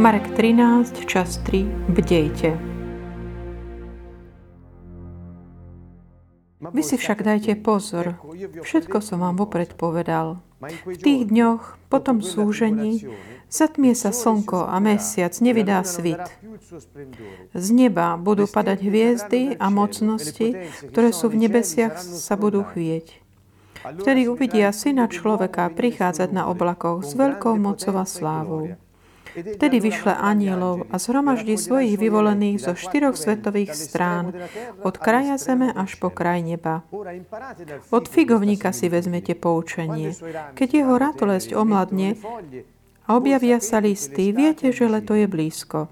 Marek 13, čas 3, bdejte. Vy si však dajte pozor, všetko som vám vopred povedal. V tých dňoch, po tom súžení, zatmie sa slnko a mesiac, nevydá svit. Z neba budú padať hviezdy a mocnosti, ktoré sú v nebesiach, sa budú chvieť. Vtedy uvidia syna človeka prichádzať na oblakoch s veľkou mocou a slávou. Vtedy vyšle anielov a zhromaždí svojich vyvolených zo štyroch svetových strán, od kraja zeme až po kraj neba. Od figovníka si vezmete poučenie. Keď jeho ratolesť omladne a objavia sa listy, viete, že leto je blízko.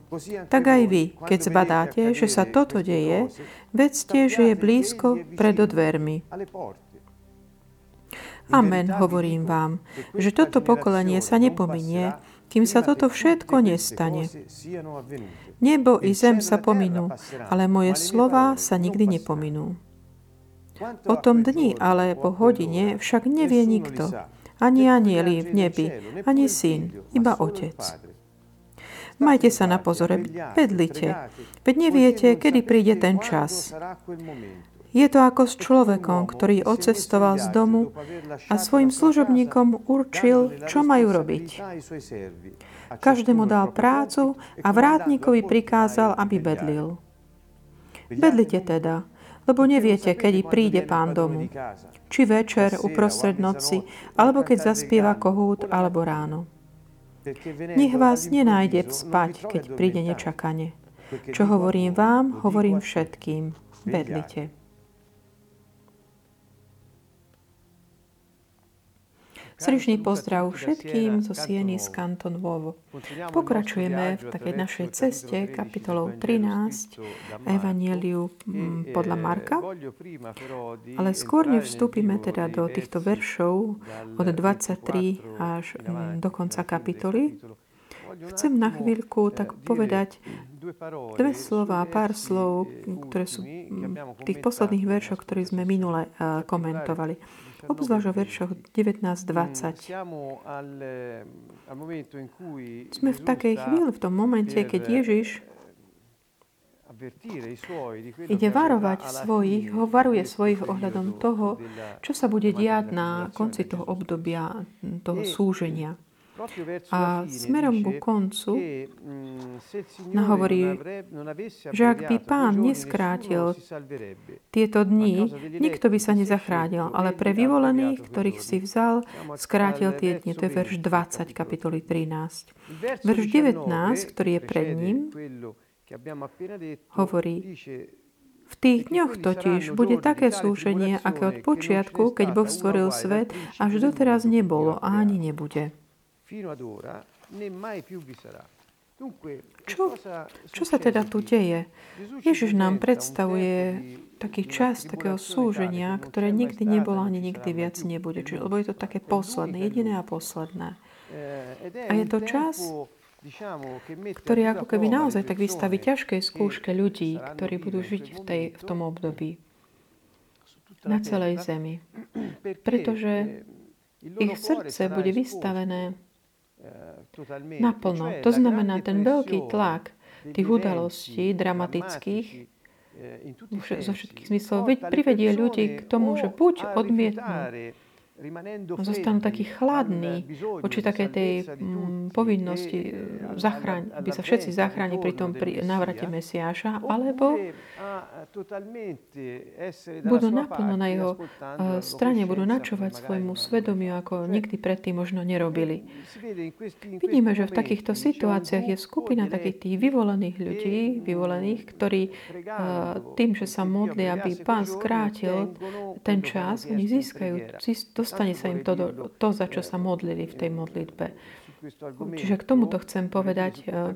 Tak aj vy, keď zbadáte, že sa toto deje, vedzte, že je blízko pred dvermi. Amen, hovorím vám, že toto pokolenie sa nepominie, kým sa toto všetko nestane. Nebo i zem sa pominú, ale moje slova sa nikdy nepominú. O tom dni alebo hodine však nevie nikto, ani anieli v nebi, ani syn, iba otec. Majte sa na pozore, bedlite, veď neviete, kedy príde ten čas. Je to ako s človekom, ktorý odcestoval z domu a svojim služobníkom určil, čo majú robiť. Každému dal prácu a vrátnikovi prikázal, aby bedlil. Bedlite teda, lebo neviete, kedy príde pán domu. Či večer, uprostred noci, alebo keď zaspieva kohút, alebo ráno. Nech vás nenájde spať, keď príde nečakane. Čo hovorím vám, hovorím všetkým. Bedlite. Srdečný pozdrav všetkým zo Sieny z Kanton Vovo. Pokračujeme v takej našej ceste kapitolou 13 Evangeliu mm, podľa Marka. Ale skôr než vstúpime teda do týchto veršov od 23 až mm, do konca kapitoly, chcem na chvíľku tak povedať dve slova, pár slov, ktoré sú v tých posledných veršoch, ktoré sme minule komentovali obzvlášť o veršoch 19-20. Sme v takej chvíli, v tom momente, keď Ježiš ide varovať svojich, ho varuje svojich ohľadom toho, čo sa bude diať na konci toho obdobia, toho súženia. A smerom ku koncu hovorí, že ak by pán neskrátil tieto dni, nikto by sa nezachránil, ale pre vyvolených, ktorých si vzal, skrátil tie dni. To je verš 20, kapitoly 13. Verš 19, ktorý je pred ním, hovorí, v tých dňoch totiž bude také súženie, aké od počiatku, keď Boh stvoril svet, až doteraz nebolo a ani nebude fino ad ora né mai più vi sarà. Čo, čo sa teda tu deje? Ježiš nám predstavuje taký čas takého súženia, ktoré nikdy nebolo ani nikdy viac nebude. Čiže, lebo je to také posledné, jediné a posledné. A je to čas, ktorý ako keby naozaj tak vystaví ťažkej skúške ľudí, ktorí budú žiť v, tej, v tom období na celej zemi. Pretože ich srdce bude vystavené naplno. To znamená, ten veľký tlak tých udalostí dramatických zo všetkých zmyslov privedie ľudí k tomu, že buď odmietnú zostanú takí chladní voči takej tej mm, povinnosti eh, zachráň, aby sa všetci zachránili pri tom pri návrate Mesiáša, alebo budú naplno na jeho eh, strane, budú načovať svojmu svedomiu, ako nikdy predtým možno nerobili. Vidíme, že v takýchto situáciách je skupina takých tých vyvolených ľudí, vyvolených, ktorí eh, tým, že sa modlia, aby pán skrátil ten čas, oni získajú, dostane sa im to, to, za čo sa modlili v tej modlitbe. Čiže k tomuto chcem povedať uh,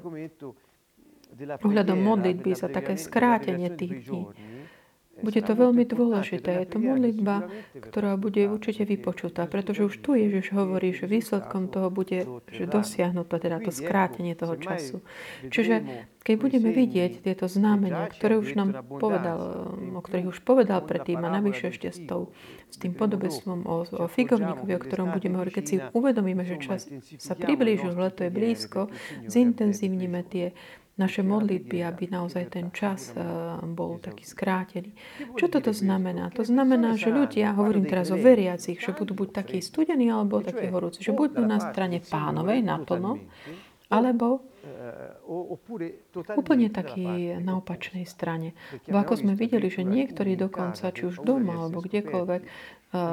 ohľadom modlitby za také skrátenie tých dní. Bude to veľmi dôležité. Je to modlitba, ktorá bude určite vypočutá, pretože už tu Ježiš hovorí, že výsledkom toho bude že dosiahnuť to, teda to skrátenie toho času. Čiže keď budeme vidieť tieto znamenia, ktoré už nám povedal, o ktorých už povedal predtým a navyše ešte s, tou, s tým podobestvom o, o figovníkovi, o ktorom budeme hovoriť, keď si uvedomíme, že čas sa priblížil, leto je blízko, zintenzívnime tie naše modlitby, aby naozaj ten čas eh, bol taký skrátený. Čo toto znamená? To znamená, že ľudia, hovorím teraz o veriacich, že budú buď takí studení alebo takí horúci, že budú na strane pánovej naplno, alebo úplne taký na opačnej strane. Bo ako sme videli, že niektorí dokonca, či už doma alebo kdekoľvek, eh,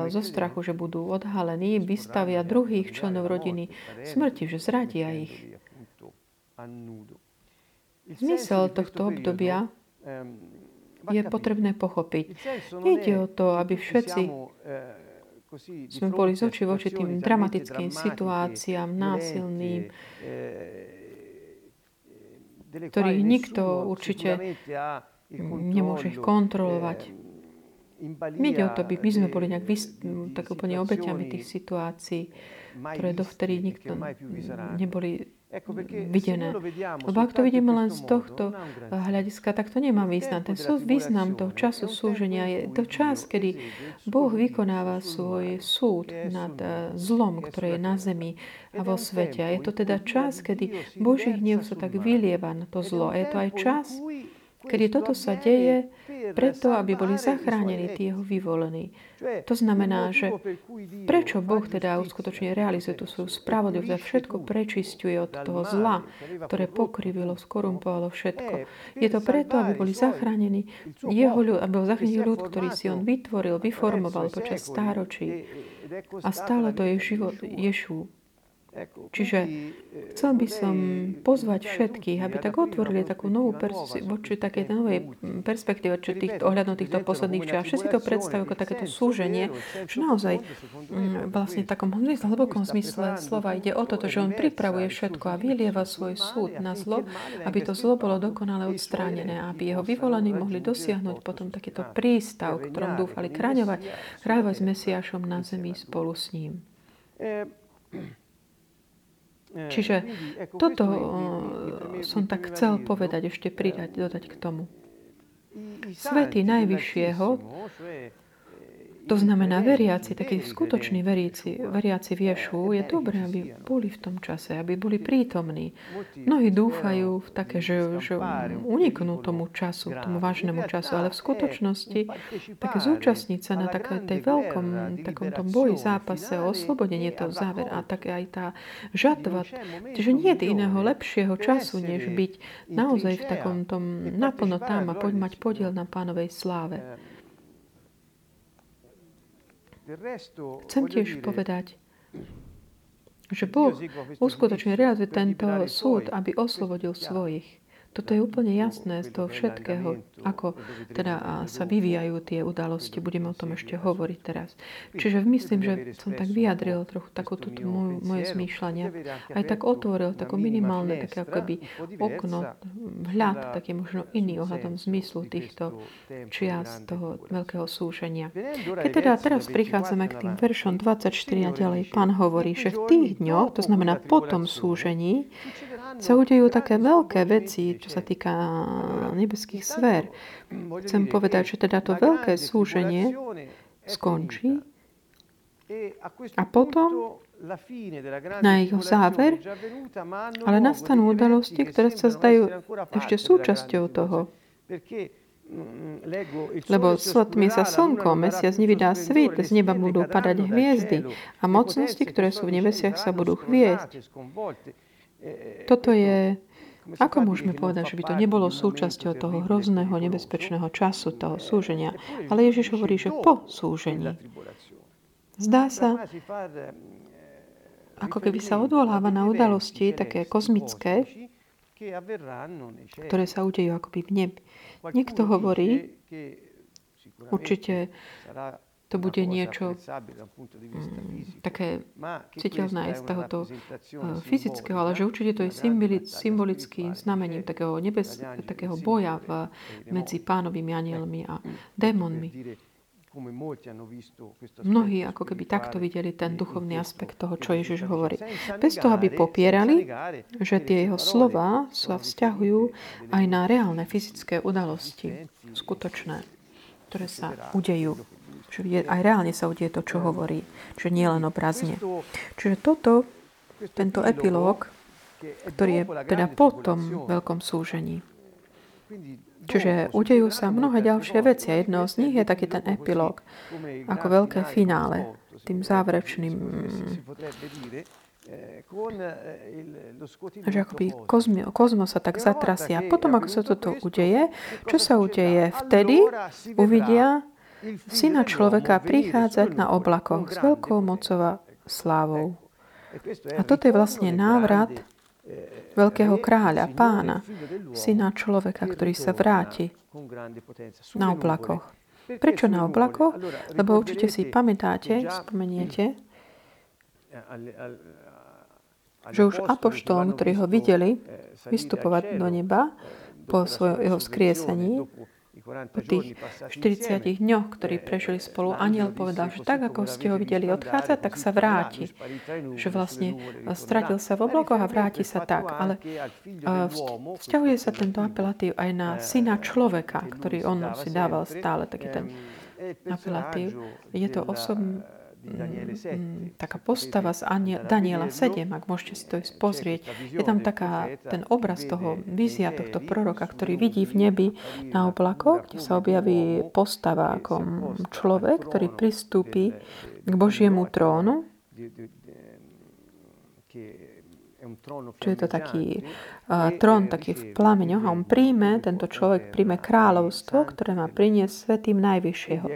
zo strachu, že budú odhalení, vystavia druhých členov rodiny smrti, že zradia ich. Zmysel tohto obdobia je potrebné pochopiť. Nejde o to, aby všetci sme boli z oči voči tým dramatickým situáciám, násilným, ktorých nikto určite nemôže ich kontrolovať. Nejde o to, aby my sme boli nejak vys- tak úplne obeťami tých situácií, ktoré dovtedy nikto neboli videné. Lebo ak to vidíme len z tohto hľadiska, tak to nemá význam. Ten súd, význam toho času súženia je to čas, kedy Boh vykonáva svoj súd nad eh, zlom, ktoré je na zemi a vo svete. A je to teda čas, kedy Boží hnev sa tak vylieva na to zlo. A je to aj čas, kedy toto sa deje preto, aby boli zachránení tí jeho vyvolení. To znamená, že prečo Boh teda uskutočne realizuje tú svoju spravodlivosť a všetko prečistuje od toho zla, ktoré pokrivilo, skorumpovalo všetko. Je to preto, aby boli zachránení jeho ľud, aby bol zachránený ľud, ktorý si on vytvoril, vyformoval počas stáročí. A stále to je život Ješu, Čiže eh, chcel by som pozvať všetkých, aby tak otvorili takú novú pers- voči takej novej perspektíve čo tých, ohľadom týchto posledných čias. Všetci to predstavujú ako takéto súženie, že naozaj mm, vlastne v takom hlbokom zmysle slova ide o toto, že on pripravuje všetko a vylieva svoj súd na zlo, aby to zlo bolo dokonale odstránené, aby jeho vyvolení mohli dosiahnuť potom takýto prístav, ktorom dúfali kráňovať, kráľovať s Mesiášom na zemi spolu s ním. Eh, Čiže toto som tak chcel povedať, ešte pridať, dodať k tomu. Svety Najvyššieho to znamená, veriaci, takí skutoční veriaci, veriaci v Ješu, je dobré, aby boli v tom čase, aby boli prítomní. Mnohí dúfajú v také, že, že uniknú tomu času, tomu vážnemu času, ale v skutočnosti také zúčastniť sa na také tej veľkom takom tom boji, zápase oslobodenie toho záver a také aj tá žatva. Čiže nie je iného lepšieho času, než byť naozaj v takom tom naplno tam a poď mať podiel na pánovej sláve. Chcem tiež povedať, že Boh uskutočne realizuje tento súd, aby oslobodil svojich. Toto je úplne jasné z toho všetkého, ako teda sa vyvíjajú tie udalosti. Budeme o tom ešte hovoriť teraz. Čiže myslím, že som tak vyjadril trochu takú túto moju, moje zmýšľanie. Aj tak otvoril takú minimálne také ako keby okno, vhľad, taký možno iný ohľadom zmyslu týchto čias toho veľkého súženia. Keď teda teraz prichádzame k tým veršom 24 a ďalej, pán hovorí, že v tých dňoch, to znamená po tom súžení, sa udejú také veľké veci, čo sa týka nebeských sfér. Chcem povedať, že teda to veľké súženie skončí a potom na jeho záver, ale nastanú udalosti, ktoré sa zdajú ešte súčasťou toho. Lebo svetmi sa slnko, mesiac nevydá svit, z neba budú padať hviezdy a mocnosti, ktoré sú v nebesiach, sa budú chviesť. Toto je, ako môžeme povedať, že by to nebolo súčasťou toho hrozného, nebezpečného času, toho súženia. Ale Ježiš hovorí, že po súžení. Zdá sa, ako keby sa odvoláva na udalosti také kozmické, ktoré sa udejú akoby v nebi. Niekto hovorí, určite to bude niečo mm, také citeľné aj z tohoto uh, fyzického, ale že určite to je symbolický znamením takého, nebes, takého boja v, medzi pánovými anielmi a démonmi. Mnohí ako keby takto videli ten duchovný aspekt toho, čo Ježiš hovorí. Bez toho, aby popierali, že tie jeho slova sa vzťahujú aj na reálne fyzické udalosti, skutočné, ktoré sa udejú. Čiže aj reálne sa udeje to, čo hovorí. Čiže nie len obrazne. Čiže toto, tento epilóg, ktorý je teda po tom veľkom súžení. Čiže udejú sa mnohé ďalšie veci a jedno z nich je taký ten epilóg, ako veľké finále, tým záverečným že akoby kozmo, kozmo sa tak zatrasia. Potom, ako sa toto udeje, čo sa udeje? Vtedy uvidia syna človeka prichádzať na oblakoch s veľkou mocou a slávou. A toto je vlastne návrat veľkého kráľa, pána, syna človeka, ktorý sa vráti na oblakoch. Prečo na oblakoch? Lebo určite si pamätáte, spomeniete, že už apoštolom, ktorí ho videli vystupovať do neba po svojom jeho skriesení, po tých 40 dňoch, ktorí prežili spolu, aniel povedal, že tak, ako ste ho videli odchádzať, tak sa vráti. Že vlastne stratil sa v oblokoch a vráti sa tak. Ale vzťahuje sa tento apelatív aj na syna človeka, ktorý on si dával stále taký ten apelatív. Je to osobný taká postava z Daniela 7, ak môžete si to pozrieť. Je tam taká, ten obraz toho, vízia tohto proroka, ktorý vidí v nebi na oblakoch, kde sa objaví postava ako človek, ktorý pristúpi k Božiemu trónu Čiže je to taký uh, trón taký v plameňoch a on príjme, tento človek príjme kráľovstvo, ktoré má priniesť svetým Najvyššieho.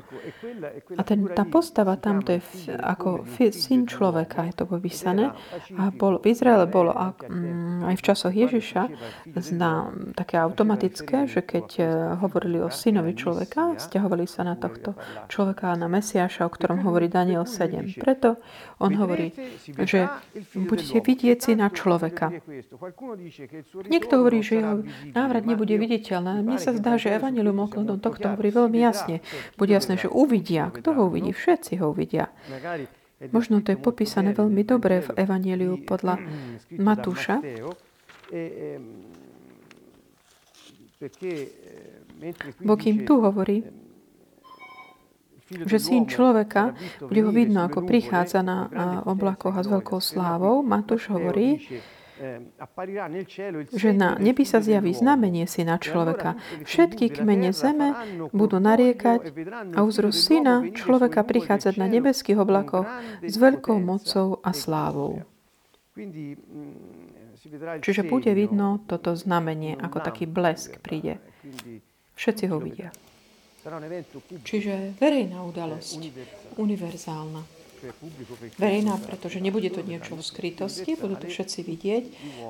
A ten, tá postava tam, to je f, ako f, syn človeka, je to popísané. A bol, v Izraele bolo um, aj v časoch Ježiša zná, také automatické, že keď uh, hovorili o synovi človeka, stiahovali sa na tohto človeka, na Mesiáša, o ktorom hovorí Daniel 7. Preto on hovorí, že budete vidieť syna človeka. Niekto hovorí, že jeho návrat nebude viditeľný. Mne sa zdá, že Evangelium okolo tohto hovorí veľmi jasne. Bude jasné, že uvidia. Kto ho uvidí? Všetci ho uvidia. Možno to je popísané veľmi dobre v Evangeliu podľa Matúša. Bo kým tu hovorí, že syn človeka, bude ho vidno, ako prichádza na oblakoch a s veľkou slávou. Matúš hovorí, že na nebi sa zjaví znamenie syna človeka. Všetky kmene zeme budú nariekať a uzru syna človeka prichádzať na nebeských oblakoch s veľkou mocou a slávou. Čiže bude vidno toto znamenie, ako taký blesk príde. Všetci ho vidia. Čiže verejná udalosť, univerzálna. Verejná, pretože nebude to niečo v skrytosti, budú to všetci vidieť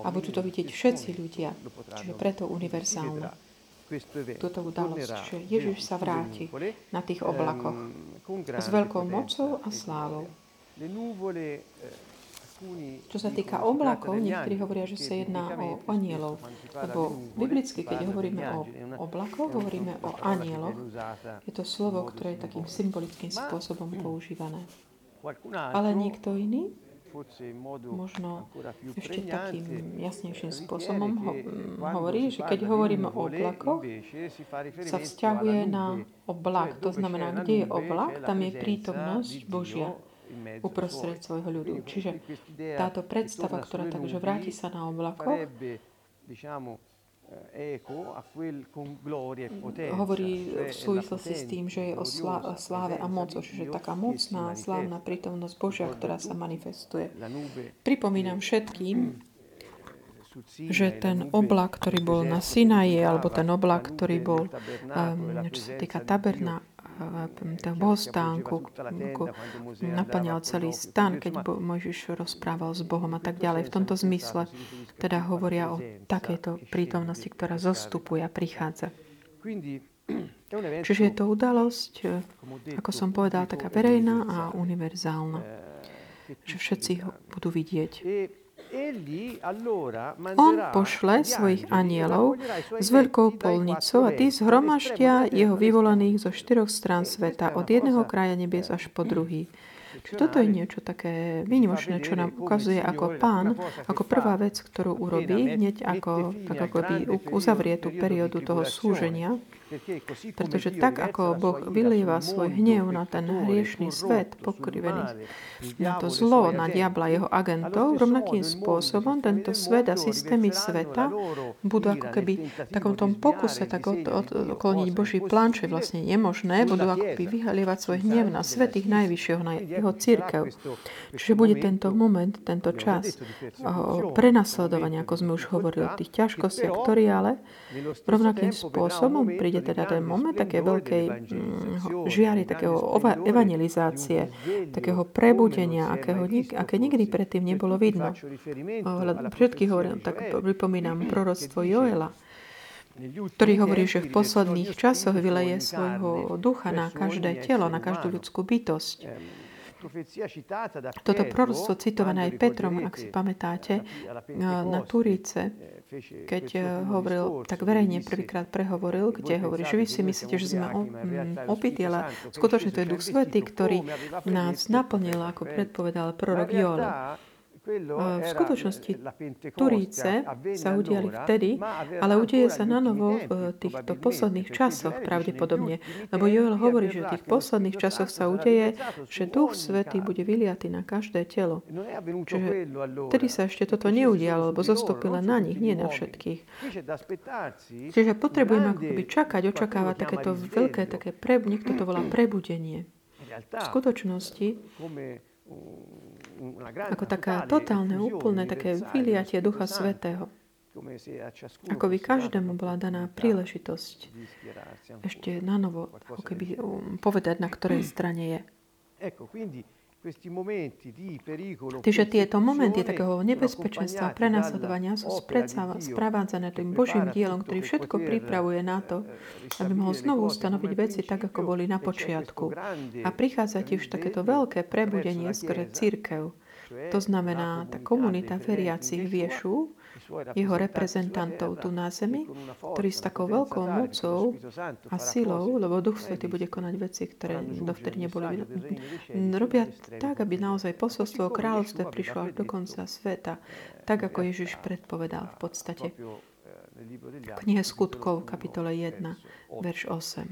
a budú to vidieť všetci ľudia. Čiže preto univerzálna. Túto udalosť, že Ježiš sa vráti na tých oblakoch s veľkou mocou a slávou. Čo sa týka oblakov, niektorí hovoria, že sa jedná o anielov. Lebo biblicky, keď hovoríme o oblakoch, hovoríme o anieloch. Je to slovo, ktoré je takým symbolickým spôsobom používané. Ale niekto iný možno ešte takým jasnejším spôsobom ho, hovorí, že keď hovoríme o oblakoch, sa vzťahuje na oblak. To znamená, kde je oblak, tam je prítomnosť Božia uprostred svojho ľudu. Čiže táto predstava, ktorá takže vráti sa na oblakoch, hovorí v súvislosti s tým, že je o sláve a moc, čiže taká mocná, slávna prítomnosť Božia, ktorá sa manifestuje. Pripomínam všetkým, že ten oblak, ktorý bol na Sinaji, alebo ten oblak, ktorý bol, um, čo sa týka taberna, toho bohostánku, naplňal celý stan, keď Mojžiš rozprával s Bohom a tak ďalej. V tomto zmysle teda hovoria o takejto prítomnosti, ktorá zostupuje a prichádza. Čiže je to udalosť, ako som povedal, taká verejná a univerzálna. Že všetci ho budú vidieť. On pošle svojich anielov s veľkou polnicou a tí zhromaždia jeho vyvolaných zo štyroch strán sveta, od jedného kraja nebies až po druhý. Čiže toto je niečo také výnimočné, čo nám ukazuje ako pán, ako prvá vec, ktorú urobí, hneď ako, tak ako by uzavrie tú periódu toho súženia, pretože tak, ako Boh vylieva svoj hnev na ten hriešný svet, pokrivený na to zlo, na diabla jeho agentov, rovnakým spôsobom tento svet a systémy sveta budú ako keby v takom tom pokuse tak od, od, odkloniť Boží plán, čo je vlastne nemožné, budú ako by vyhalievať svoj hnev na svetých najvyššieho, na jeho církev. Čiže bude tento moment, tento čas prenasledovania, ako sme už hovorili, tých ťažkostiach, ktorý ale rovnakým spôsobom príde teda ten moment také veľkej mm, žiary, takého evangelizácie, takého prebudenia, akého, aké nikdy predtým nebolo vidno. Všetky hovorím, tak pripomínam proroctvo Joela, ktorý hovorí, že v posledných časoch vyleje svojho ducha na každé telo, na každú ľudskú bytosť. Toto proroctvo citované aj Petrom, ak si pamätáte, na Turíce, keď eh, hovoril, tak verejne prvýkrát prehovoril, kde hovorí, že vy si myslíte, že sme opití, ale skutočne to je Duch Svetý, ktorý nás naplnil, ako predpovedal prorok Joel. V skutočnosti Turíce sa udiali vtedy, ale udeje sa na novo v týchto posledných časoch pravdepodobne. Lebo Joel hovorí, že v tých posledných časoch sa udeje, že Duch Svetý bude vyliatý na každé telo. Čiže vtedy sa ešte toto neudialo, lebo zostupilo na nich, nie na všetkých. Čiže potrebujeme ako keby čakať, očakávať takéto veľké, také pre, niekto to volá prebudenie. V skutočnosti ako taká totálne, úplné také vyliatie Ducha Svetého. Ako by každému bola daná príležitosť ešte na novo, ako keby um, povedať, na ktorej strane je. Čiže tieto momenty takého nebezpečenstva a prenasledovania sú sprevádzané tým Božím dielom, ktorý všetko pripravuje na to, aby mohol znovu ustanoviť veci tak, ako boli na počiatku. A prichádza tiež takéto veľké prebudenie skôr církev. To znamená, tá komunita veriacich v Ješu, jeho reprezentantov tu na zemi, ktorí s takou veľkou mocou a silou, lebo Duch Svety bude konať veci, ktoré dovtedy neboli. Robia tak, aby naozaj posolstvo o kráľovstve prišlo až do konca sveta, tak ako Ježiš predpovedal v podstate. V knihe skutkov, kapitole 1, verš 8.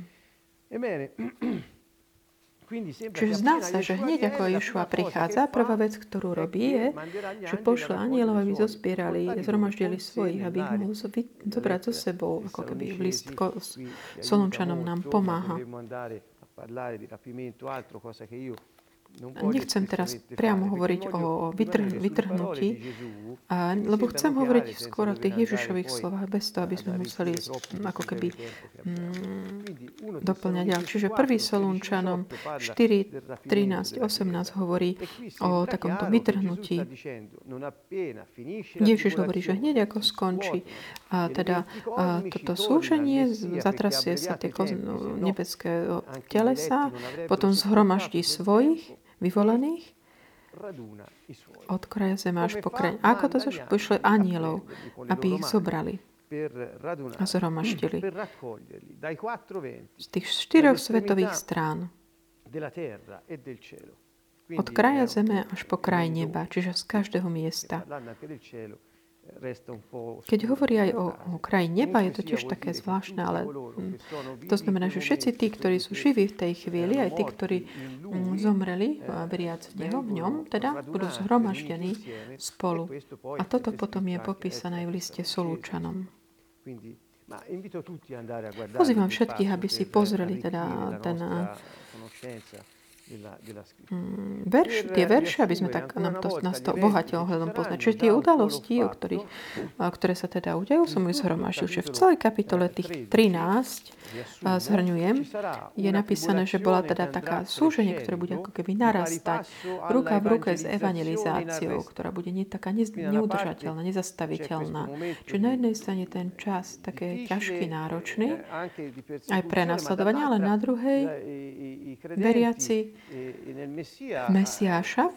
Čiže zdá sa, že hneď ako Ješua prichádza, prvá vec, ktorú robí, je, že pošle anielov, aby zozbierali, zhromaždili svojich, aby ich mohol zobrať so sebou, ako keby list Solunčanom nám pomáha. Nechcem teraz priamo hovoriť o vytr- vytrhnutí, a, lebo chcem hovoriť skôr o tých Ježišových slovách, bez toho, aby sme museli ako keby mm, doplňať ďalej. Čiže prvý Solunčanom 4, 13, 18 hovorí o takomto vytrhnutí. Ježiš hovorí, že hneď ako skončí. a teda a toto slúženie, zatrasie sa tie nebeské telesa, potom zhromaždí svojich vyvolených od kraja zeme až po kraj. Ako to zož pošle anielov, aby ich zobrali a zhromaštili z tých štyroch svetových strán. od kraja zeme až po kraj neba, čiže z každého miesta. Keď hovorí aj o, o kraji neba, je to tiež také zvláštne, ale hm, to znamená, že všetci tí, ktorí sú živí v tej chvíli, aj tí, ktorí hm, zomreli a veriac v Neho, v ňom, teda budú zhromaždení spolu. A toto potom je popísané aj v liste Solúčanom. Pozývam všetkých, aby si pozreli teda ten mm, verš, tie verše, aby sme tak, nám to, nás to obohatilo hľadom poznať. Čiže tie udalosti, o ktorých, ktoré sa teda udejú, som ich zhromaždil. Čiže v celej kapitole tých 13 zhrňujem, je napísané, že bola teda taká súženie, ktoré bude ako keby narastať ruka v ruke s evangelizáciou, ktorá bude nie, taká ne, neudržateľná, nezastaviteľná. Čiže na jednej strane ten čas také ťažký, náročný, aj pre nasledovanie, ale na druhej veriaci Mesiáša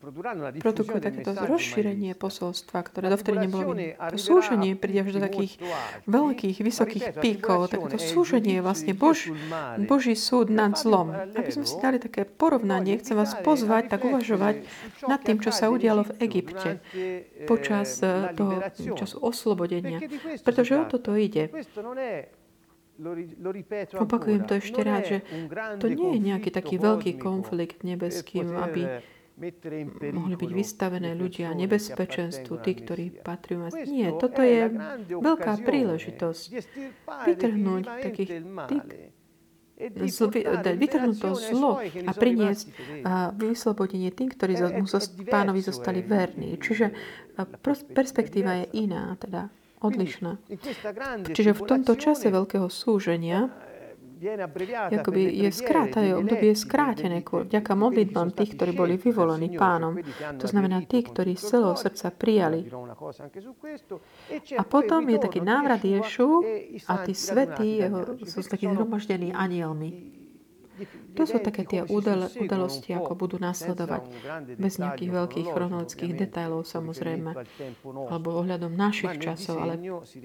produkuje takéto rozšírenie posolstva, ktoré dovtedy nebolo súženie príde až do takých veľkých, vysokých píkov. Takéto súženie je vlastne Bož, Boží súd nad zlom. Aby sme si dali také porovnanie, chcem vás pozvať tak uvažovať nad tým, čo sa udialo v Egypte počas toho času oslobodenia. Pretože o toto ide. Opakujem to ešte rád, že to nie je nejaký taký veľký konflikt nebeským, aby mohli byť vystavené ľudia nebezpečenstvu, tí, ktorí patrí u Nie, toto je veľká príležitosť vytrhnúť takých tých, zl, vytrhnúť to zlo a priniesť a vyslobodenie tým, ktorí mu pánovi zostali verní. Čiže perspektíva je iná, teda odlišná. Čiže v tomto čase veľkého súženia Jakoby je obdobie je skrátené vďaka modlitbám tých, ktorí boli vyvolení pánom. To znamená tí, ktorí z celého srdca prijali. A potom je taký návrat Ješu a tí svetí sú takí zhromaždení anielmi. To sú také tie udalosti, ako budú nasledovať. Bez nejakých veľkých chronologických detailov samozrejme, alebo ohľadom našich časov, ale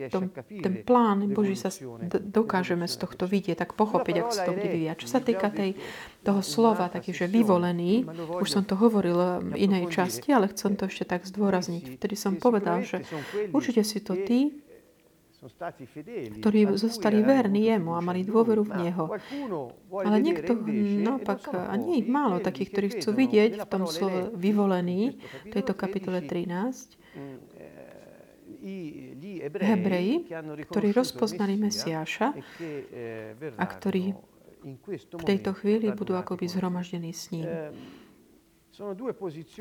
tom, ten plán Boží sa dokážeme z tohto vidieť, tak pochopiť, ako sa to bude vyvíjať. Čo sa týka tej, toho slova, taký, že vyvolený, už som to hovoril v inej časti, ale chcem to ešte tak zdôrazniť. Vtedy som povedal, že určite si to tí, ktorí zostali verní jemu a mali dôveru v Neho. Ale niekto, naopak, a nie ich málo takých, ktorí chcú vidieť v tom slove vyvolený, v tejto kapitole 13, Hebreji, ktorí rozpoznali Mesiáša a ktorí v tejto chvíli budú akoby zhromaždení s ním.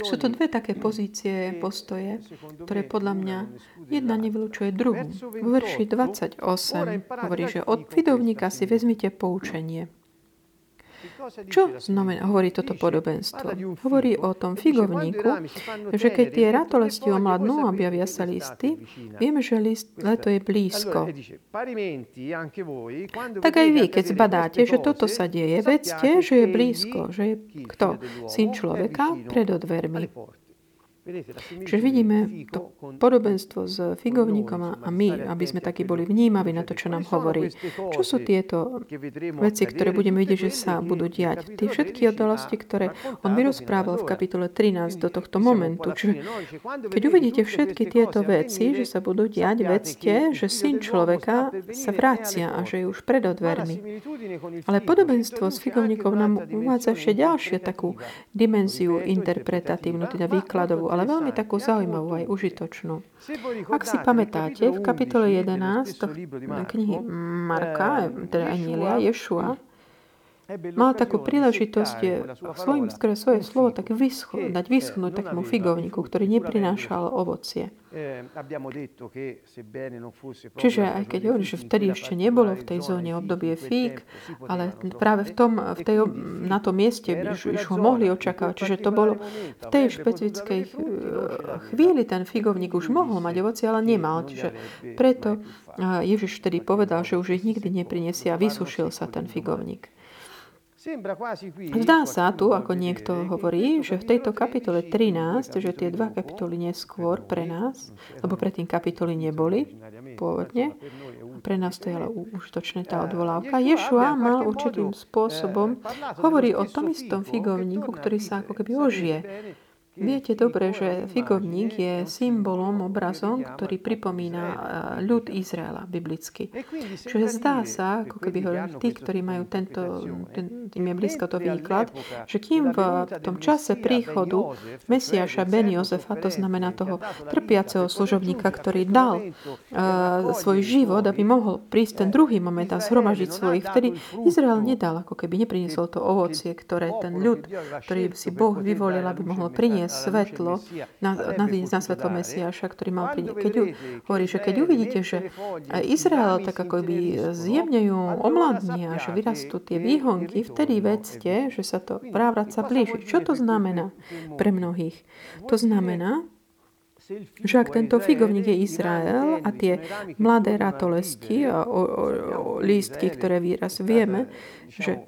Sú to dve také pozície, postoje, ktoré podľa mňa jedna nevylučuje druhú. V verši 28 hovorí, že od vidovníka si vezmite poučenie. Čo znamená, hovorí toto podobenstvo? Hovorí o tom figovníku, že keď tie ratolesti omladnú objavia sa listy, vieme, že list, leto je blízko. Tak aj vy, keď zbadáte, že toto sa deje, vedzte, že je blízko, že je kto? Syn človeka pred odvermi. Čiže vidíme to podobenstvo s figovníkom a my, aby sme takí boli vnímaví na to, čo nám hovorí. Čo sú tieto veci, ktoré budeme vidieť, že sa budú diať? Tie všetky udalosti, ktoré on vyrozprával v kapitole 13 do tohto momentu. Čiže keď uvidíte všetky tieto veci, že sa budú diať, vedzte, že syn človeka sa vracia a že je už pred odvermi. Ale podobenstvo s figovníkom nám uvádza ešte ďalšie takú dimenziu interpretatívnu, teda výkladovú ale veľmi takú zaujímavú aj užitočnú. Ak si pamätáte, v kapitole 11 knihy Marka, teda Anília, Ješua, mal takú príležitosť svojim, skôr svoje slovo tak vyschlo, dať vyschnúť takému figovníku, ktorý neprinášal ovocie. Čiže aj keď hovorí, že vtedy ešte nebolo v tej zóne obdobie fík, ale práve v tom, v tej, na tom mieste už, už ho mohli očakávať. Čiže to bolo v tej špecifickej chvíli ten figovník už mohol mať ovocie, ale nemal. Čiže preto Ježiš vtedy povedal, že už ich nikdy neprinesie a vysušil sa ten figovník. Zdá sa tu, ako niekto hovorí, že v tejto kapitole 13, že tie dva kapitoly neskôr pre nás, lebo predtým kapitoly neboli pôvodne, pre nás to je ale užitočné tá odvolávka. Ješua mal určitým spôsobom, hovorí o tom istom figovníku, ktorý sa ako keby ožije. Viete dobre, že figovník je symbolom, obrazom, ktorý pripomína eh, ľud Izraela biblicky. Čiže zdá sa, ako keby hovorili tí, ktorí majú tento, ten, tým je blízko to výklad, že kým v tom čase príchodu Mesiaša Ben Jozefa, to znamená toho trpiaceho služobníka, ktorý dal uh, svoj život, aby mohol prísť ten druhý moment a zhromažiť svojich, vtedy Izrael nedal, ako keby nepriniesol to ovocie, ktoré ten ľud, ktorý si Boh vyvolil, aby mohol priniesť priniesť svetlo, na, na, svetlo Mesiáša, ktorý mal priniesť. Keď hovorí, že keď uvidíte, že Izrael tak ako by zjemňujú omladnia, že vyrastú tie výhonky, vtedy vedzte, že sa to sa blíži. Čo to znamená pre mnohých? To znamená, že ak tento figovník je Izrael a tie mladé ratolesti a o, o, o lístky, ktoré výraz vieme, že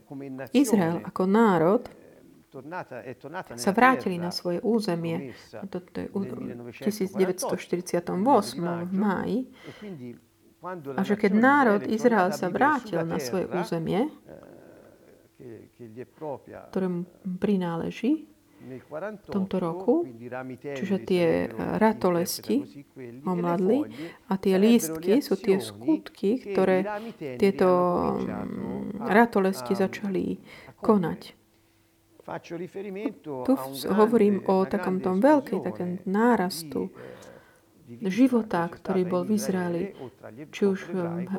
Izrael ako národ sa vrátili na svoje územie. Toto je v 1948 v máji. A že keď národ Izrael sa vrátil na svoje územie, ktorému prináleží, v tomto roku, čiže tie ratolesti omladli a tie lístky sú tie skutky, ktoré tieto ratolesti začali konať. Tu hovorím o takom tom veľkej takém nárastu života, ktorý bol v Izraeli, či už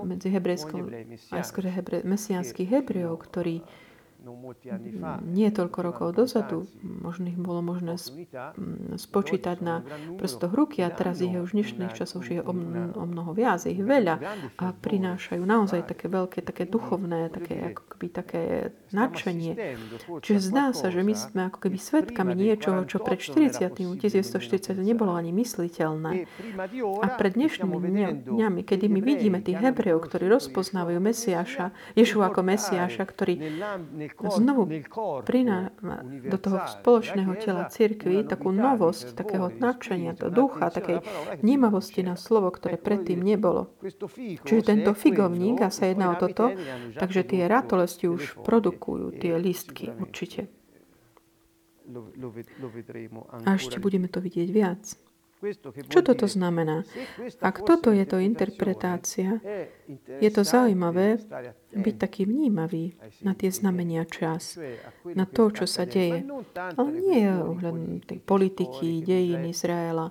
medzi hebrejskom, aj skôr hebre, mesianských hebrejov, ktorí nie toľko rokov dozadu, možno ich bolo možné spočítať na prstoch ruky a teraz ich je už dnešných časoch už je o, o mnoho viac, ich veľa a prinášajú naozaj také veľké, také duchovné, také ako keby také nadšenie. Čiže zdá sa, že my sme ako keby svetkami niečoho, čo pred 40. 1940 nebolo ani mysliteľné. A pred dňašnými dňami, kedy my vidíme tých Hebrejov, ktorí rozpoznávajú Mesiáša, Ješu ako Mesiáša, ktorý znovu priná do toho spoločného tela cirkvi takú novosť, takého nadšenia, to ducha, takej vnímavosti na slovo, ktoré predtým nebolo. Čiže tento figovník, a sa jedná o toto, takže tie ratolesti už produkujú tie listky určite. A ešte budeme to vidieť viac. Čo toto znamená? Ak toto je to interpretácia, je to zaujímavé byť taký vnímavý na tie znamenia čas, na to, čo sa deje. Ale nie je ohľadom tej politiky, dejín Izraela.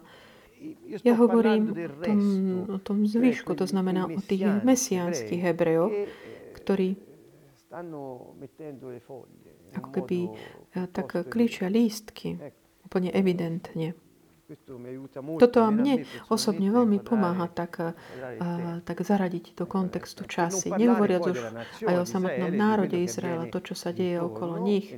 Ja hovorím o tom, o tom zvyšku, to znamená o tých mesiánskych Hebrejoch, ktorí ako keby eh, tak klíčia lístky, úplne evidentne. Toto a mne osobne veľmi pomáha tak, a, tak zaradiť do kontextu časy. Nehovoriac už aj o samotnom národe Izraela, to, čo sa deje okolo nich,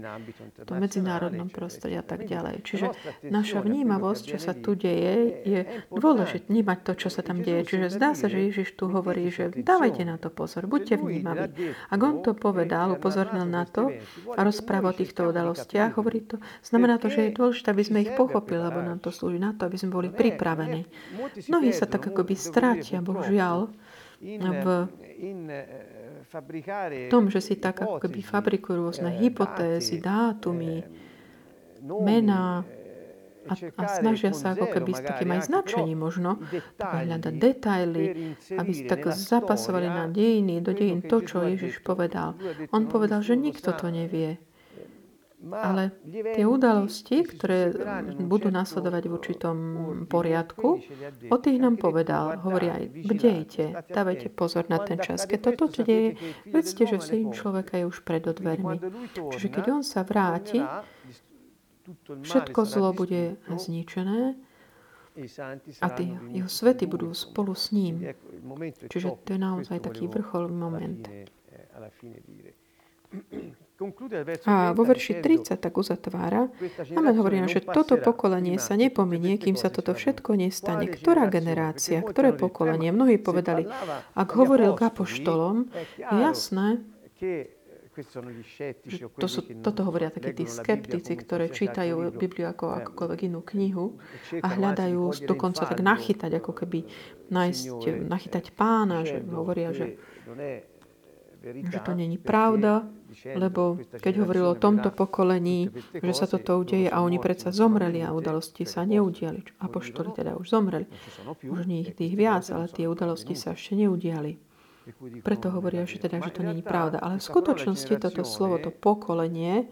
to medzinárodnom prostredí a tak ďalej. Čiže naša vnímavosť, čo sa tu deje, je dôležité vnímať to, čo sa tam deje. Čiže zdá sa, že Ježiš tu hovorí, že dávajte na to pozor, buďte vnímaví. Ak on to povedal, upozornil na to a rozpráva o týchto udalostiach, hovorí to, znamená to, že je dôležité, aby sme ich pochopili, lebo nám to slúži na to, aby sme boli pripravení. Mnohí sa tak akoby strátia, bohužiaľ, v tom, že si tak ako keby fabrikujú rôzne hypotézy, dátumy, mená a, a snažia sa ako keby s takým aj značením možno hľadať detaily, aby si tak zapasovali na dejiny, do dejín to, čo Ježiš povedal. On povedal, že nikto to nevie. Ale tie udalosti, ktoré budú nasledovať v určitom poriadku, o tých nám povedal. Hovorí aj, bdejte, dávajte pozor na ten čas. Keď toto čo deje, vedzte, že syn človeka je už pred odvermi. Čiže keď on sa vráti, všetko zlo bude zničené a tí jeho svety budú spolu s ním. Čiže to je naozaj taký vrcholný moment. A vo verši 30 tak uzatvára, Amen hovorí že toto pokolenie sa nepominie, kým sa toto všetko nestane. Ktorá generácia, ktoré pokolenie? Mnohí povedali, ak hovoril k apoštolom, jasné, to sú, toto hovoria takí tí skeptici, ktorí čítajú Bibliu ako akúkoľvek inú knihu a hľadajú dokonca tak nachytať, ako keby nájsť, nachytať pána, že hovoria, že že to není pravda, lebo keď hovoril o tomto pokolení, že sa toto udeje a oni predsa zomreli a udalosti sa neudiali. Apoštoli teda už zomreli. Už nie ich tých viac, ale tie udalosti sa ešte neudiali. Preto hovoria, že, teda, že to není pravda. Ale v skutočnosti toto slovo, to pokolenie,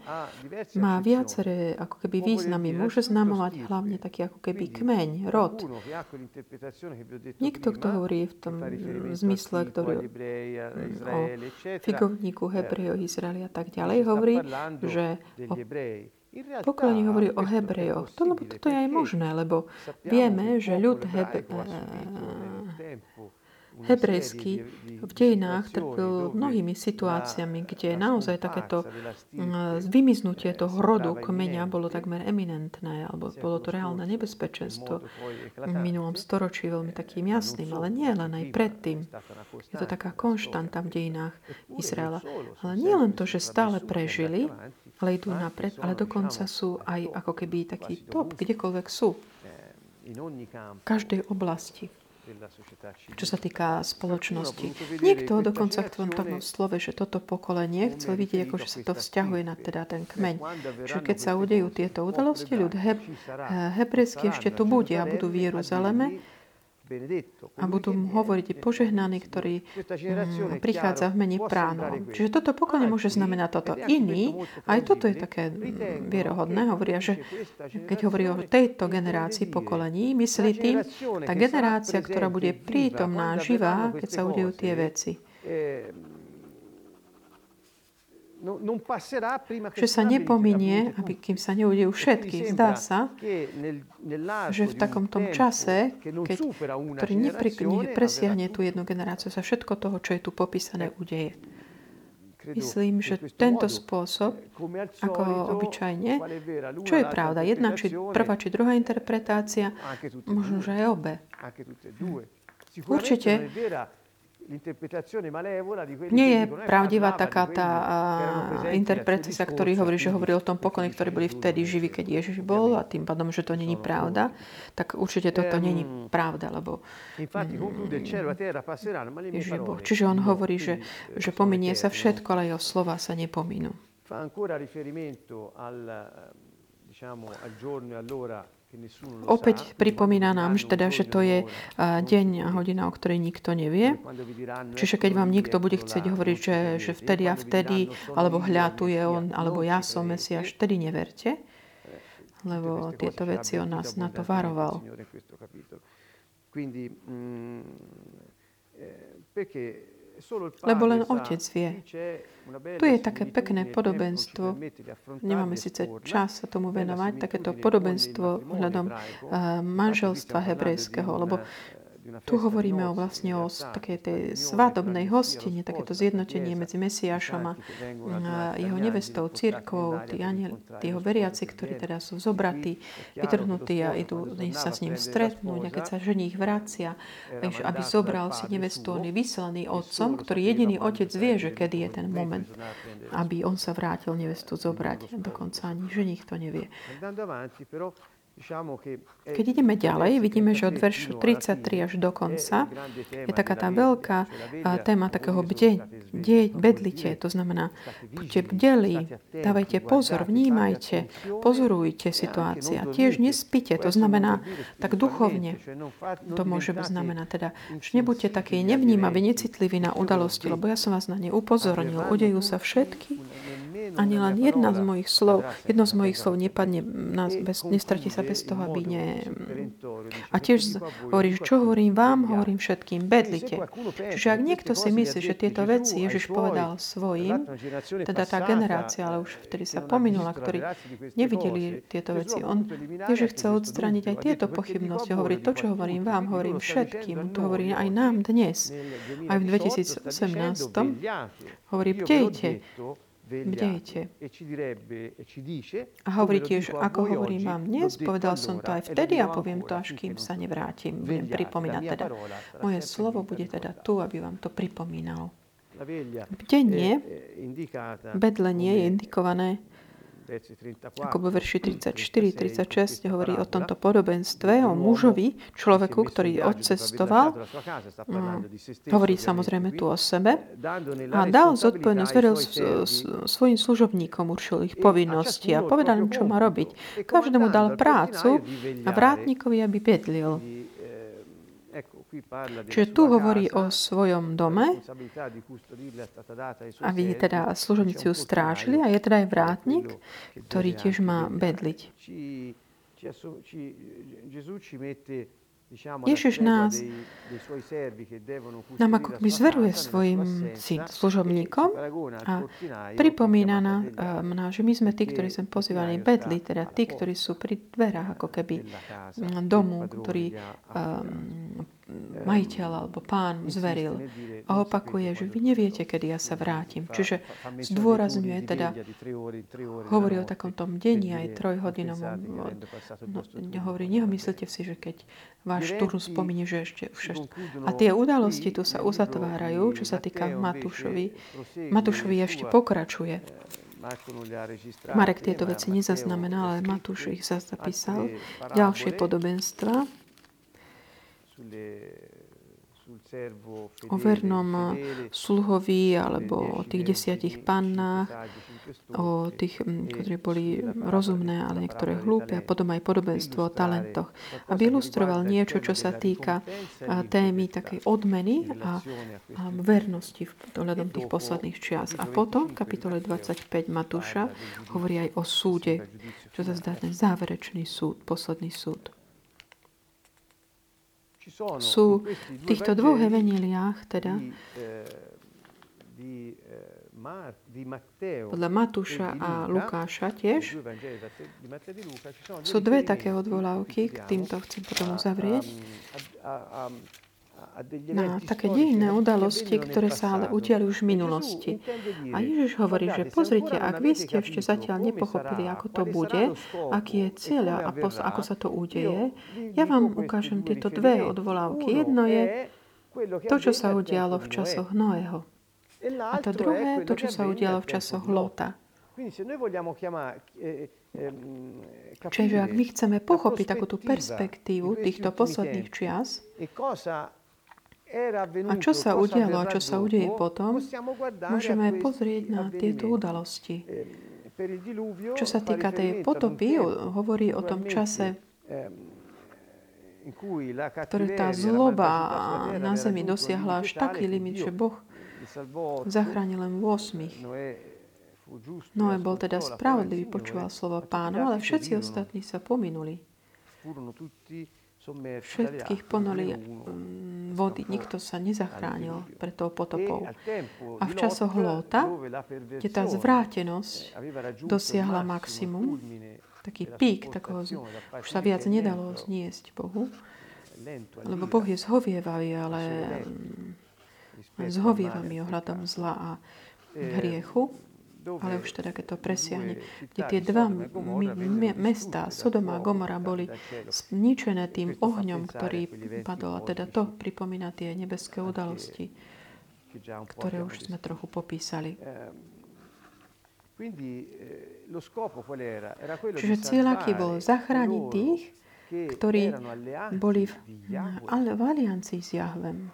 má viaceré ako keby významy. Môže znamovať hlavne taký ako keby kmeň, rod. Niekto, kto hovorí v tom zmysle, ktorý o figovníku Hebrejov, Izraeli a tak ďalej, hovorí, že o pokolení hovorí o Hebrejoch. To, lebo toto je aj možné, lebo vieme, že ľud Hebre, hebrejský v dejinách trpil mnohými situáciami, kde naozaj takéto mm, vymiznutie toho rodu kmeňa bolo takmer eminentné, alebo bolo to reálne nebezpečenstvo v minulom storočí veľmi takým jasným, ale nie len aj predtým. Je to taká konštanta v dejinách Izraela. Ale nie len to, že stále prežili, ale idú napred, ale dokonca sú aj ako keby taký top, kdekoľvek sú. V každej oblasti čo sa týka spoločnosti. Niekto dokonca v tom, tom slove, že toto pokolenie chcel vidieť, ako že sa to vzťahuje na teda ten kmeň. Že keď sa udejú tieto udalosti, ľud heb, hebrejský ešte tu bude a budú v Jeruzaleme, a budú mu hovoriť požehnaný, ktorý mm, prichádza v mene pránov. Čiže toto pokolenie môže znamenať toto. Iný, aj toto je také vierohodné, hovoria, že keď hovorí o tejto generácii pokolení, myslí tým tá generácia, ktorá bude prítomná, živá, keď sa udejú tie veci že sa nepominie, aby kým sa neudejú všetky. Zdá sa, že v takom tom čase, keď, ktorý nepri, nepresiahne tú jednu generáciu, sa všetko toho, čo je tu popísané, udeje. Myslím, že tento spôsob, ako obyčajne, čo je pravda, jedna či prvá či druhá interpretácia, možno, že aj obe. Určite nie je pravdivá taká tá interpretácia, ktorý hovorí, že hovorí o tom pokolení, ktorí boli vtedy živí, keď Ježiš bol a tým pádom, že to není pravda, tak určite toto není pravda, lebo Ježiš je Boh. Čiže on hovorí, že, že pominie sa všetko, ale jeho slova sa nepominú. Fa ancora riferimento al, diciamo, al giorno e all'ora Opäť pripomína nám, že, teda, že to je deň a hodina, o ktorej nikto nevie. Čiže keď vám niekto bude chcieť hovoriť, že, že vtedy a vtedy, alebo hľa tu je on, alebo ja som Mesiaš, vtedy neverte, lebo tieto veci on nás na to varoval. Mm, eh, lebo len Otec vie. Tu je také pekné podobenstvo. Nemáme síce čas sa tomu venovať, takéto podobenstvo ohľadom eh, manželstva hebrejského, lebo tu hovoríme o vlastne o takej tej svadobnej hostine, takéto zjednotenie medzi Mesiášom a jeho nevestou, církvou, tí, aniel, tí jeho veriaci, ktorí teda sú zobratí, vytrhnutí a idú sa s ním stretnúť a keď sa ženích vracia, aby zobral si nevestu, on je vyslaný otcom, ktorý jediný otec vie, že kedy je ten moment, aby on sa vrátil nevestu zobrať. Dokonca ani ženich to nevie. Keď ideme ďalej, vidíme, že od veršu 33 až do konca je taká tá veľká téma takého bde, bde, bedlite. To znamená, buďte bdeli, dávajte pozor, vnímajte, pozorujte situácia. Tiež nespite, to znamená tak duchovne. To môže znamenať teda, že nebuďte takí nevnímaví, necitliví na udalosti, lebo ja som vás na ne upozornil. Udejú sa všetky ani len jedna z mojich slov, jedno z mojich slov nepadne, nás bez, nestratí sa bez toho, aby ne... A tiež hovorí, čo hovorím vám, hovorím všetkým, bedlite. Čiže ak niekto si myslí, že tieto veci Ježiš povedal svojim, teda tá generácia, ale už vtedy sa pominula, ktorí nevideli tieto veci, on Ježiš chce odstraniť aj tieto pochybnosti. Hovorí, to, čo hovorím vám, hovorím všetkým. To hovorí aj nám dnes. Aj v 2018 hovorí, bdejte, bdejte. E e a hovorí tiež, ako hovorím vám dnes, povedal som to aj vtedy a poviem to, až kým sa nevrátim. Budem pripomínať teda. Moje slovo bude teda tu, aby vám to pripomínalo. Bdenie, bedlenie je indikované ako vo verši 34-36 hovorí o tomto podobenstve, o mužovi, človeku, ktorý odcestoval. Hovorí samozrejme tu o sebe. A dal zodpovednosť, veril svojim služobníkom, určil ich povinnosti a povedal im, čo má robiť. Každému dal prácu a vrátnikovi, aby bedlil. Čiže tu hovorí o svojom dome, aby teda služobníci ju strážili a je teda aj vrátnik, ktorý tiež má bedliť. Ježiš nás nám ako by zveruje svojim služobníkom a pripomína nám, že my sme tí, ktorí sme pozývaní bedli, teda tí, ktorí sú pri dverách ako keby domu, ktorý um, majiteľ alebo pán zveril a opakuje, že vy neviete, kedy ja sa vrátim. Čiže zdôrazňuje teda, hovorí o takom tom deni aj trojhodinovom. No, hovorí, nemyslíte si, že keď váš turnus spomíne, že ešte všet... A tie udalosti tu sa uzatvárajú, čo sa týka Matúšovi. Matúšovi ešte pokračuje. Marek tieto veci nezaznamenal, ale Matúš ich zapísal. Ďalšie podobenstva o vernom sluhovi alebo o tých desiatich pannách, o tých, ktorí boli rozumné, ale niektoré hlúpe a potom aj podobenstvo o talentoch. Aby ilustroval niečo, čo sa týka témy takej odmeny a, a vernosti v dohľadom tých posledných čias. A potom v kapitole 25 Matúša hovorí aj o súde, čo sa zdá ten záverečný súd, posledný súd sú v týchto dvoch evaneliách, teda. podľa Matúša a Lukáša tiež. Sú dve také odvolávky, k týmto chcem potom uzavrieť na také dejinné udalosti, ktoré sa ale udiali už v minulosti. A Ježiš hovorí, že pozrite, ak vy ste ešte zatiaľ nepochopili, ako to bude, aký je cieľ a ako sa to udeje, ja vám ukážem tieto dve odvolávky. Jedno je to, čo sa udialo v časoch Noého. A to druhé, to, čo sa udialo v časoch Lota. Čiže ak my chceme pochopiť takúto perspektívu týchto posledných čias, a čo sa udialo a čo sa udeje potom, môžeme pozrieť na tieto udalosti. Čo sa týka tej potopy, hovorí o tom čase, ktoré tá zloba na zemi dosiahla až taký limit, že Boh zachránil len 8. Noé bol teda spravodlivý, počúval slovo pánov, ale všetci ostatní sa pominuli. Všetkých ponoli vody, nikto sa nezachránil pred tou potopou. A v časoch Lóta, kde tá zvrátenosť dosiahla maximum, taký pík, takého, už sa viac nedalo zniesť Bohu, lebo Boh je zhovievavý, ale mm, zhovievavý ohľadom zla a hriechu ale už teda keď to presiahne, kde tie dva mesta, Sodoma a Gomora, boli zničené tým ohňom, ktorý padol. A teda to pripomína tie nebeské udalosti, ktoré už sme trochu popísali. Čiže cieľ aký bol? Zachrániť tých, ktorí boli v, v aliancii s Jahvem.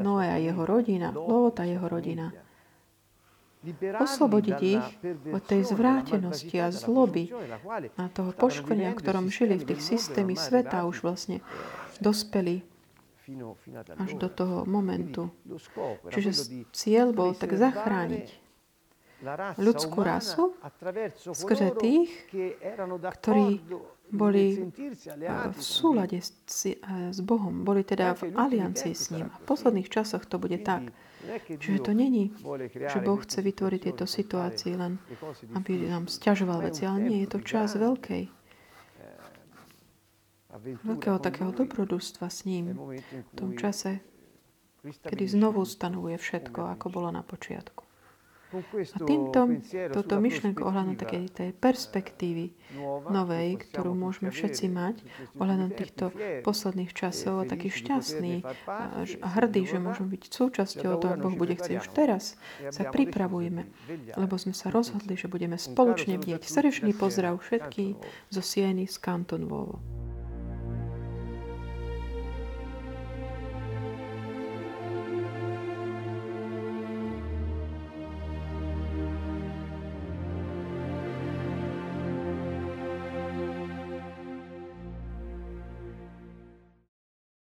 Noé a jeho rodina, Lot a jeho rodina oslobodiť ich od tej zvrátenosti a zloby a toho poškodenia, v ktorom žili v tých systémy sveta, už vlastne dospeli až do toho momentu. Čiže cieľ bol tak zachrániť ľudskú rasu skrze tých, ktorí boli v súlade s, s Bohom, boli teda v aliancii s ním. V posledných časoch to bude tak. Čiže to není, že Boh chce vytvoriť tieto situácie len, aby nám stiažoval veci, ale nie, je to čas veľkej veľkého takého dobrodružstva s ním v tom čase, kedy znovu stanovuje všetko, ako bolo na počiatku. A týmto, toto myšlenko ohľadom takej tej perspektívy novej, ktorú môžeme všetci mať, ohľadom týchto posledných časov a taký šťastný a hrdý, že môžeme byť súčasťou toho, Boh bude chcieť už teraz, sa pripravujeme, lebo sme sa rozhodli, že budeme spoločne vidieť. Srdečný pozdrav všetkých zo Sieny z Kanton Vovo.